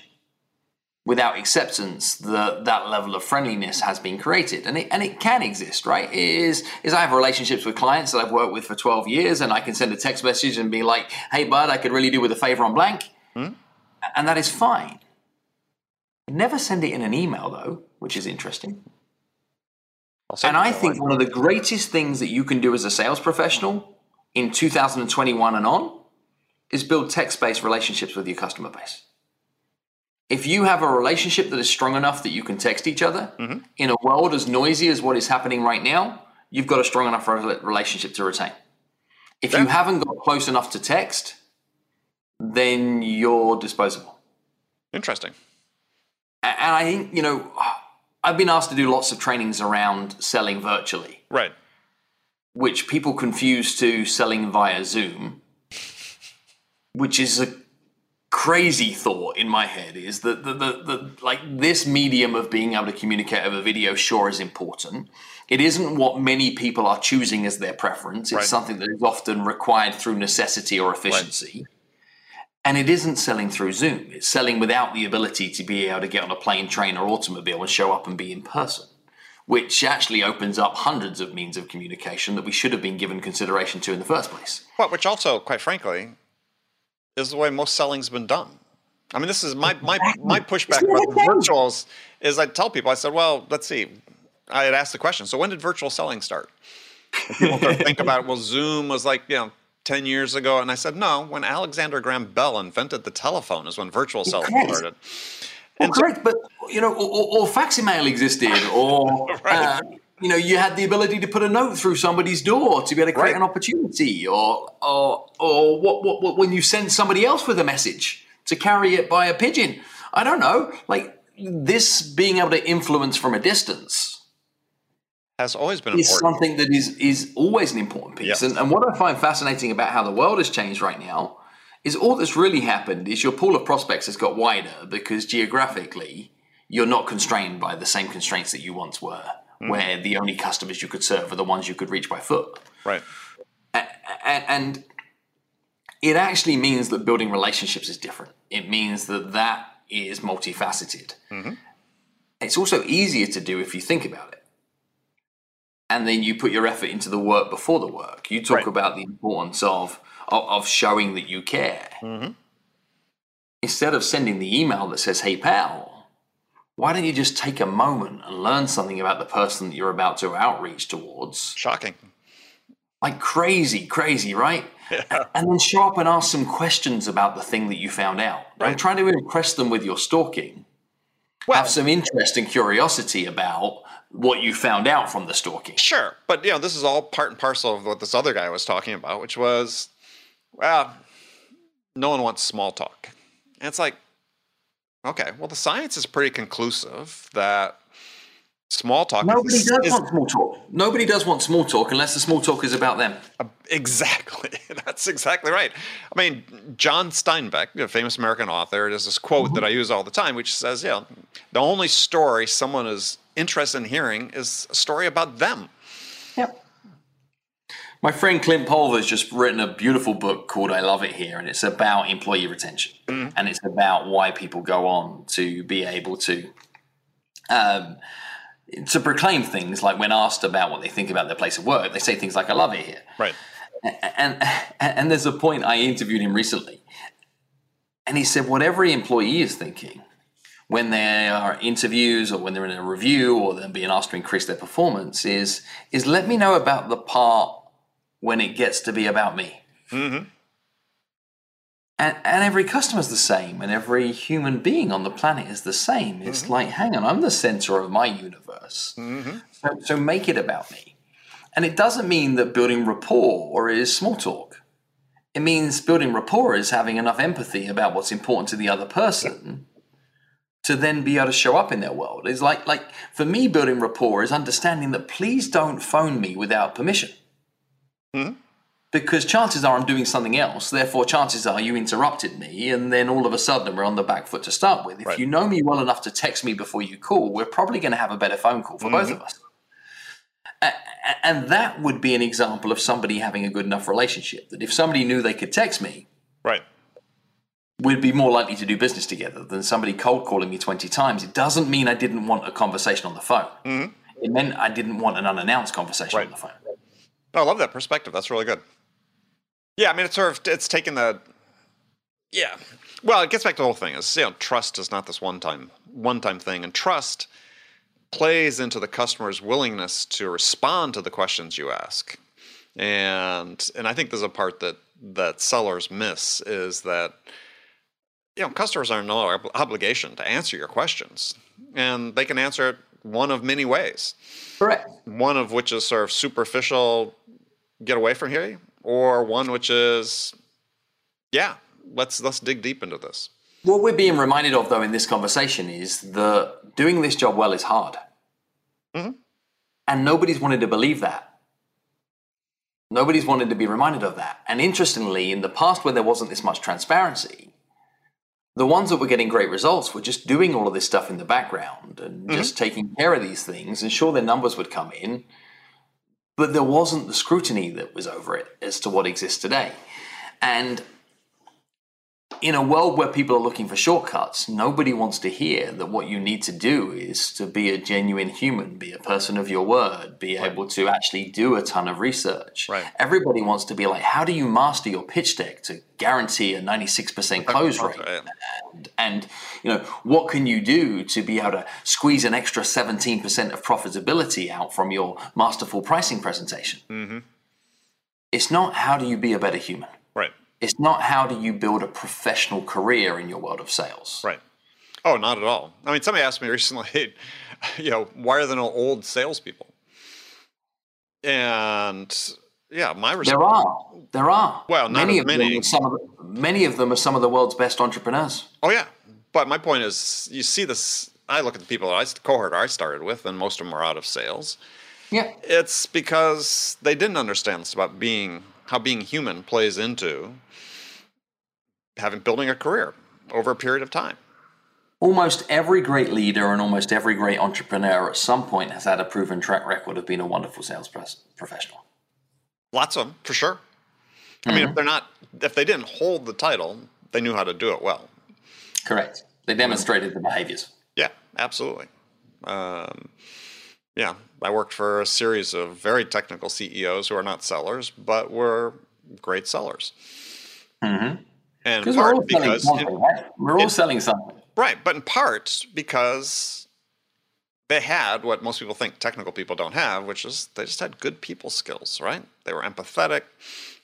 without acceptance that that level of friendliness has been created. And it, and it can exist, right? It is, is I have relationships with clients that I've worked with for 12 years and I can send a text message and be like, hey, bud, I could really do with a favor on blank Hmm? And that is fine. Never send it in an email, though, which is interesting. And I think one of the greatest things that you can do as a sales professional in 2021 and on is build text based relationships with your customer base. If you have a relationship that is strong enough that you can text each other mm-hmm. in a world as noisy as what is happening right now, you've got a strong enough relationship to retain. If yeah. you haven't got close enough to text, then you're disposable. Interesting. And I think, you know, I've been asked to do lots of trainings around selling virtually. Right. which people confuse to selling via Zoom, which is a crazy thought in my head is that the, the, the, like this medium of being able to communicate over video sure is important it isn't what many people are choosing as their preference it's Right. something that is often required through necessity or efficiency and it isn't selling through zoom it's selling without the ability to be able to get on a plane train or automobile and show up and be in person which actually opens up hundreds of means of communication that we should have been given consideration to in the first place Well, which also, quite frankly, is the way most selling's been done. I mean, this is my my my pushback about virtuals is I tell people I said, well, let's see. I had asked the question. So when did virtual selling start? And people think about well, Zoom was like you know ten years ago, and I said no. When Alexander Graham Bell invented the telephone is when virtual selling Correct. started. Well, so- correct, but you know, or, or, or fax email existed, or Right. uh, you know, you had the ability to put a note through somebody's door to be able to create Right. an opportunity, or or or what, what what when you send somebody else with a message to carry it by a pigeon. I don't know, like this being able to influence from a distance has always been is important. something that is is always an important piece. Yes. And, and what I find fascinating about how the world has changed right now is all that's really happened is your pool of prospects has got wider because geographically you're not constrained by the same constraints that you once were, Hmm. where the only customers you could serve are the ones you could reach by foot. Right. And, and it actually means that building relationships is different. It means that that is multifaceted. Mm-hmm. It's also easier to do if you think about it. And then you put your effort into the work before the work. You talk Right. about the importance of, of of showing that you care. Mhm. Instead of sending the email that says, "Hey pal," why don't you just take a moment and learn something about the person that you're about to outreach towards? Shocking. like crazy, crazy, right? And then show up and ask some questions about the thing that you found out. Don't Right. try to impress them with your stalking. Well, Have some interest and curiosity about what you found out from the stalking. Sure, but you know, this is all part and parcel of what this other guy was talking about, which was, well, no one wants small talk. And it's like, okay, well, the science is pretty conclusive that small talk Nobody is, does is- want small talk. Nobody does want small talk unless the small talk is about them. Uh, exactly. That's exactly right. I mean, John Steinbeck, a famous American author, there's this quote mm-hmm. that I use all the time, which says, you know, the only story someone is interested in hearing is a story about them. Yep. My friend Clint Pulver has just written a beautiful book called I Love It Here, and it's about employee retention. And it's about why people go on to be able to um, to proclaim things like when asked about what they think about their place of work, they say things like I love it here. Right. And and there's a point I interviewed him recently, and he said what every employee is thinking when they are interviews or when they're in a review or they're being asked to increase their performance is is let me know about the part when it gets to be about me. Mm-hmm. And, and every customer's the same, and every human being on the planet is the same. It's like, hang on, I'm the center of my universe. Mm-hmm. So, so make it about me. And it doesn't mean that building rapport or is small talk. It means building rapport is having enough empathy about what's important to the other person to then be able to show up in their world. It's like, like for me, building rapport is understanding that please don't phone me without permission. Mhm. Because chances are I'm doing something else, therefore, chances are you interrupted me, and then all of a sudden we're on the back foot to start with. If Right. you know me well enough to text me before you call, we're probably going to have a better phone call for both of us. And that would be an example of somebody having a good enough relationship. That if somebody knew they could text me, Right. We'd be more likely to do business together than somebody cold calling me 20 times. It doesn't mean I didn't want a conversation on the phone. Mm-hmm. It meant I didn't want an unannounced conversation on the phone. No, I love that perspective. That's really good. Yeah, I mean, it's sort of it's taken the. Yeah, well, it gets back to the whole thing. Is you know, trust is not this one time one time thing, and trust plays into the customer's willingness to respond to the questions you ask. And and I think there's a part that that sellers miss is that you know customers are no ob- obligation to answer your questions, and they can answer it one of many ways Correct. one of which is sort of superficial get away from here or one which is yeah let's let's dig deep into this What we're being reminded of, though, in this conversation is that doing this job well is hard. Mhm. And nobody's wanted to believe that. Nobody's wanted to be reminded of that. And interestingly, in the past where there wasn't this much transparency, the ones that were getting great results were just doing all of this stuff in the background and mm-hmm. just taking care of these things. And sure, their numbers would come in, but there wasn't the scrutiny that was over it as to what exists today. And in a world where people are looking for shortcuts, nobody wants to hear that what you need to do is to be a genuine human, be a person of your word, be right. able to actually do a ton of research. Right. Everybody wants to be like, how do you master your pitch deck to guarantee a 96% close rate? Right. And, and, you know, what can you do to be able to squeeze an extra 17% of profitability out from your masterful pricing presentation? Mm-hmm. It's not how do you be a better human it's not how do you build a professional career in your world of sales. Right. Oh, not at all. I mean, somebody asked me recently, you know, why are there no old salespeople? And yeah, my response. There are. There are. Well, many of many. Them some of the, many of them are some of the world's best entrepreneurs. Oh yeah, but my point is, you see this. I look at the people that I cohort I started with, and most of them are out of sales. Yeah, it's because they didn't understand this about being how being human plays into having building a career over a period of time. Almost every great leader and almost every great entrepreneur at some point has had a proven track record of being a wonderful sales professional. Lots of them, for sure. Mm-hmm. I mean, if mm-hmm. they're not, if they didn't hold the title, they knew how to do it well. Correct. They demonstrated the behaviors. Yeah, absolutely. Um, yeah, I worked for a series of very technical CEOs who are not sellers, but were great sellers. Mm-hmm. And we're because something, right? we're all it, selling something, right? But in part because they had what most people think technical people don't have, which is they just had good people skills, right? They were empathetic,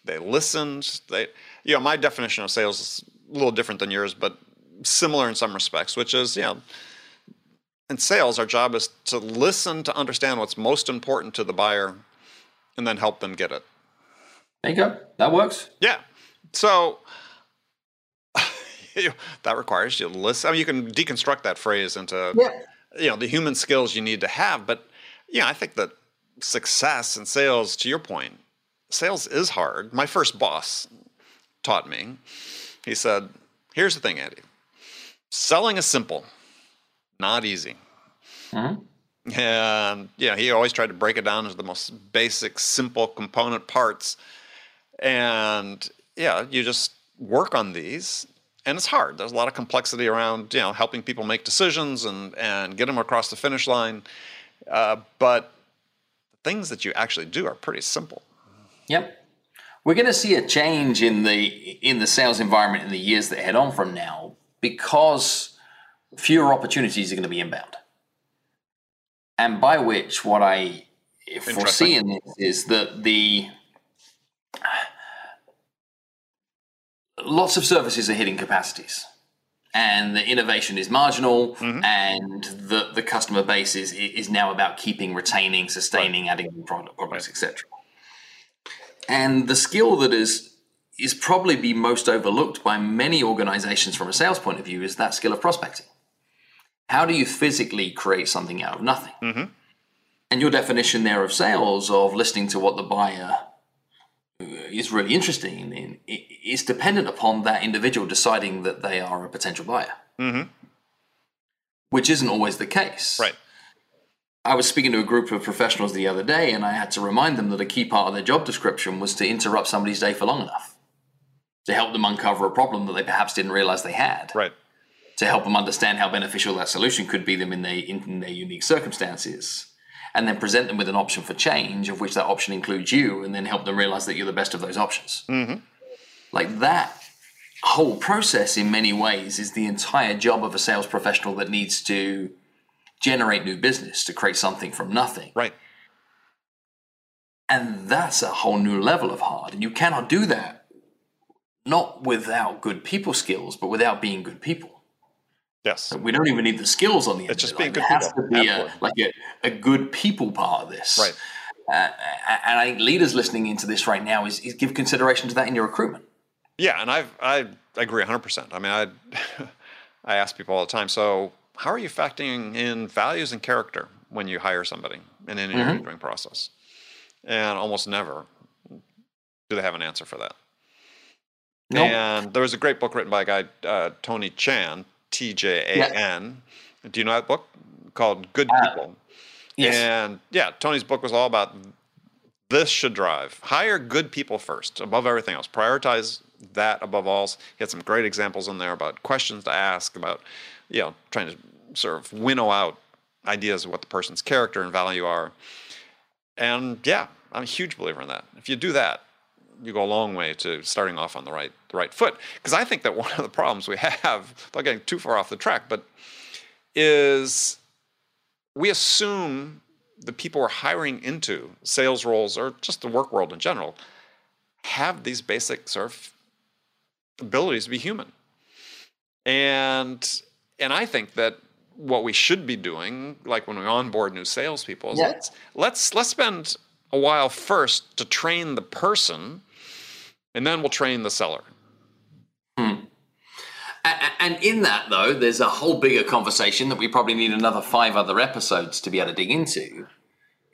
they listened. They, you know, my definition of sales is a little different than yours, but similar in some respects, which is, you know, in sales, our job is to listen to understand what's most important to the buyer and then help them get it. There you go. That works. Yeah. So that requires you to listen. I mean, you can deconstruct that phrase into yeah. you know the human skills you need to have. But yeah, I think that success in sales, to your point, sales is hard. My first boss taught me. He said, "Here's the thing, Andy. Selling is simple, not easy." Mm-hmm. And yeah, he always tried to break it down into the most basic, simple component parts. And yeah, you just work on these and it's hard. There's a lot of complexity around you know helping people make decisions and and get them across the finish line. Uh, but the things that you actually do are pretty simple. Yep. We're going to see a change in the in the sales environment in the years that head on from now because fewer opportunities are going to be inbound. And by which what I foresee in this is that the lots of services are hitting capacities and the innovation is marginal mm-hmm. and the, the customer base is, is now about keeping retaining sustaining right. adding new product, products right. etc and the skill that is is probably be most overlooked by many organizations from a sales point of view is that skill of prospecting how do you physically create something out of nothing mm-hmm. and your definition there of sales of listening to what the buyer is really interesting in, is dependent upon that individual deciding that they are a potential buyer, mm-hmm. which isn't always the case. Right. I was speaking to a group of professionals the other day, and I had to remind them that a key part of their job description was to interrupt somebody's day for long enough to help them uncover a problem that they perhaps didn't realize they had. Right. To help them understand how beneficial that solution could be them in their in their unique circumstances and then present them with an option for change, of which that option includes you, and then help them realize that you're the best of those options. Mm-hmm. Like that whole process, in many ways, is the entire job of a sales professional that needs to generate new business, to create something from nothing. Right. And that's a whole new level of hard. And you cannot do that not without good people skills, but without being good people. Yes. We don't even need the skills on the end. It's just being like, good There has to be a, like a, a, good people part of this. Right. Uh, and I think leaders listening into this right now is, is, give consideration to that in your recruitment. Yeah, and I've, I agree 100%. I mean, I, I ask people all the time, so how are you factoring in values and character when you hire somebody in an mm-hmm. interviewing mm-hmm. process? And almost never do they have an answer for that? Nope. And there was a great book written by a guy, uh, Tony Tjan, T J A N. Do you know that book called Good Uh, People? Yes. And yeah, Tony's book was all about this should drive. Hire good people first, above everything else. Prioritize that above all. He had some great examples in there about questions to ask, about you know trying to sort of winnow out ideas of what the person's character and value are. And yeah, I'm a huge believer in that. If you do that, you go a long way to starting off on the right the right foot. Because I think that one of the problems we have, without getting too far off the track, but is we assume the people we're hiring into sales roles or just the work world in general have these basic sort of abilities to be human. And and I think that what we should be doing, like when we onboard new salespeople, is Yeah. let's let's let's spend a while first to train the person, and then we'll train the seller. Hmm. A- And in that, though, there's a whole bigger conversation that we probably need another five other episodes to be able to dig into.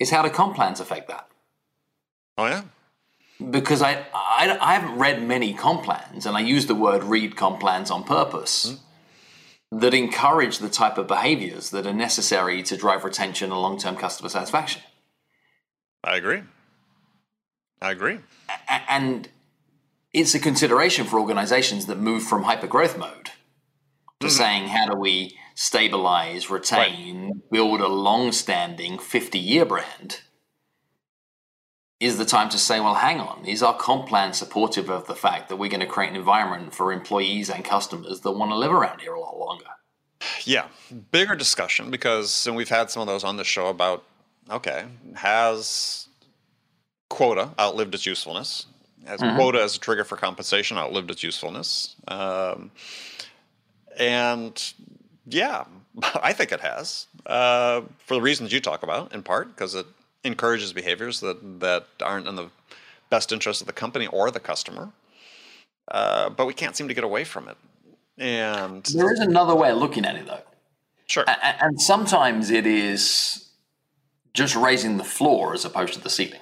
Is how do comp plans affect that? Oh yeah, Because I, I, I haven't read many comp plans, and I use the word read comp plans on purpose, hmm. that encourage the type of behaviors that are necessary to drive retention and long term customer satisfaction. I agree. I agree. A- and it's a consideration for organizations that move from hypergrowth mode to hmm. saying how do we stabilize, retain, build a long-standing 50-year brand is the time to say, well, hang on, is our comp plan supportive of the fact that we're going to create an environment for employees and customers that want to live around here a lot longer? Yeah, bigger discussion because and we've had some of those on the show about okay, has quota outlived its usefulness? Has quota as a trigger for compensation outlived its usefulness? Um, and yeah, I think it has uh, for the reasons you talk about, in part because it encourages behaviors that that aren't in the best interest of the company or the customer. Uh, but we can't seem to get away from it. And There is another way of looking at it, though. sure, and sometimes it is just raising the floor as opposed to the ceiling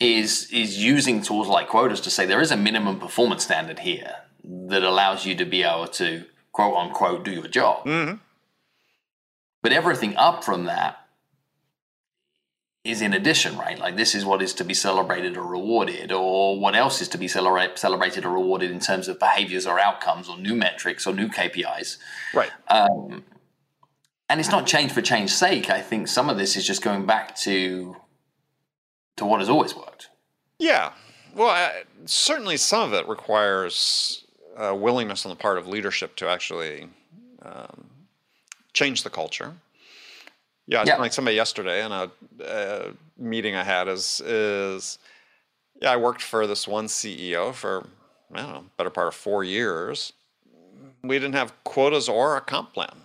is is using tools like quotas to say there is a minimum performance standard here that allows you to be able to quote unquote do your job Mhm. but everything up from that is in addition right like this is what is to be celebrated or rewarded or what else is to be celebra- celebrated or rewarded in terms of behaviors or outcomes or new metrics or new kpis right. And it's not change for change's sake. I think some of this is just going back to to what has always worked. Yeah. Well, I, certainly some of it requires uh, willingness on the part of leadership to actually um, change the culture. Yeah, Yeah. telling somebody yesterday in a uh, meeting I had is is yeah, I worked for this one CEO for I don't know, better part of four years. We didn't have quotas or a comp plan,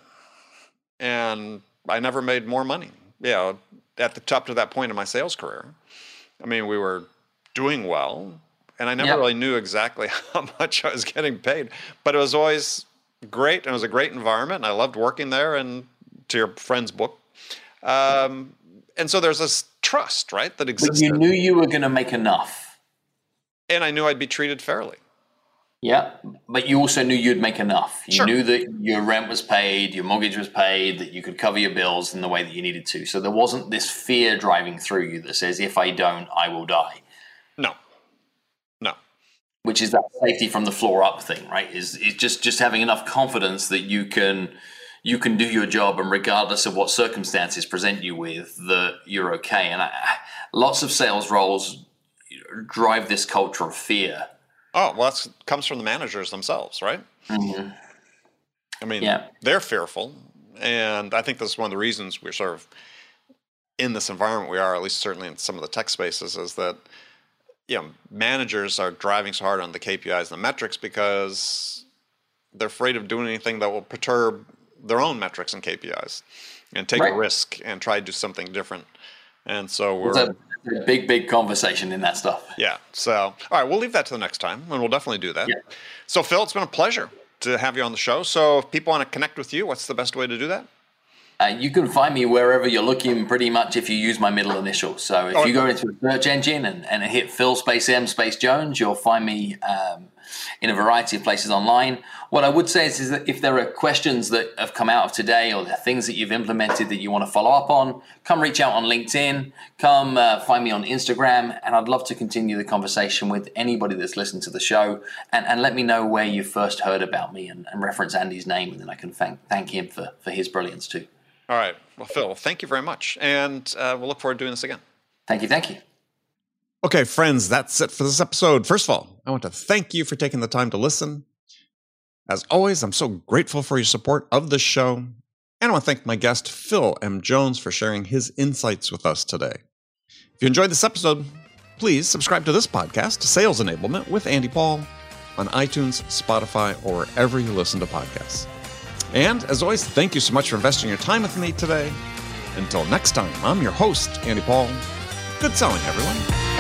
and I never made more money. Yeah, at the top to that point in my sales career. I mean, we were doing well, and I never Yep. really knew exactly how much I was getting paid, but it was always great, and it was a great environment, and I loved working there. And to your friend's book, um, and so there's this trust, right, that But existed, you knew you were going to make enough. and I knew I'd be treated fairly. Yeah, but you also knew you'd make enough. You Sure. knew that your rent was paid, your mortgage was paid, that you could cover your bills in the way that you needed to. So there wasn't this fear driving through you that says, if I don't, I will die. No, no, which is that safety from the floor up thing, right? Is is just just having enough confidence that you can you can do your job, and regardless of what circumstances present you with, that you're okay. And I, lots of sales roles drive this culture of fear. Oh, well, that comes from the managers themselves, right? Mm-hmm. I mean, Yeah. they're fearful. And I think this is one of the reasons we're sort of in this environment we are, at least certainly in some of the tech spaces, is that you know, managers are driving so hard on the KPIs and the metrics because they're afraid of doing anything that will perturb their own metrics and KPIs and take Right. a risk and try to do something different. And so we're a, big, big conversation in that stuff. yeah. So, all right, we'll leave that to the next time, and we'll definitely do that. Yeah. So, Phil, it's been a pleasure to have you on the show. So, if people want to connect with you, what's the best way to do that? Uh, you can find me wherever you're looking, pretty much if you use my middle initial. So if you go into a search engine and, and hit Phil Space M Space Jones, you'll find me um, in a variety of places online. What I would say is, is, that if there are questions that have come out of today or are things that you've implemented that you want to follow up on, come reach out on LinkedIn, come uh, find me on Instagram, and I'd love to continue the conversation with anybody that's listened to the show and, and let me know where you first heard about me and, and reference Andy's name, and then I can thank, thank him for, for his brilliance too. All right. Well, Phil, thank you very much. And uh, we'll look forward to doing this again. Thank you. Thank you. Okay, friends, that's it for this episode. First of all, I want to thank you for taking the time to listen. As always, I'm so grateful for your support of this show. And I want to thank my guest, Phil M. Jones, for sharing his insights with us today. If you enjoyed this episode, please subscribe to this podcast, Sales Enablement with Andy Paul, on iTunes, Spotify, or wherever you listen to podcasts. And as always, thank you so much for investing your time with me today. Until next time, I'm your host, Andy Paul. Good selling, everyone.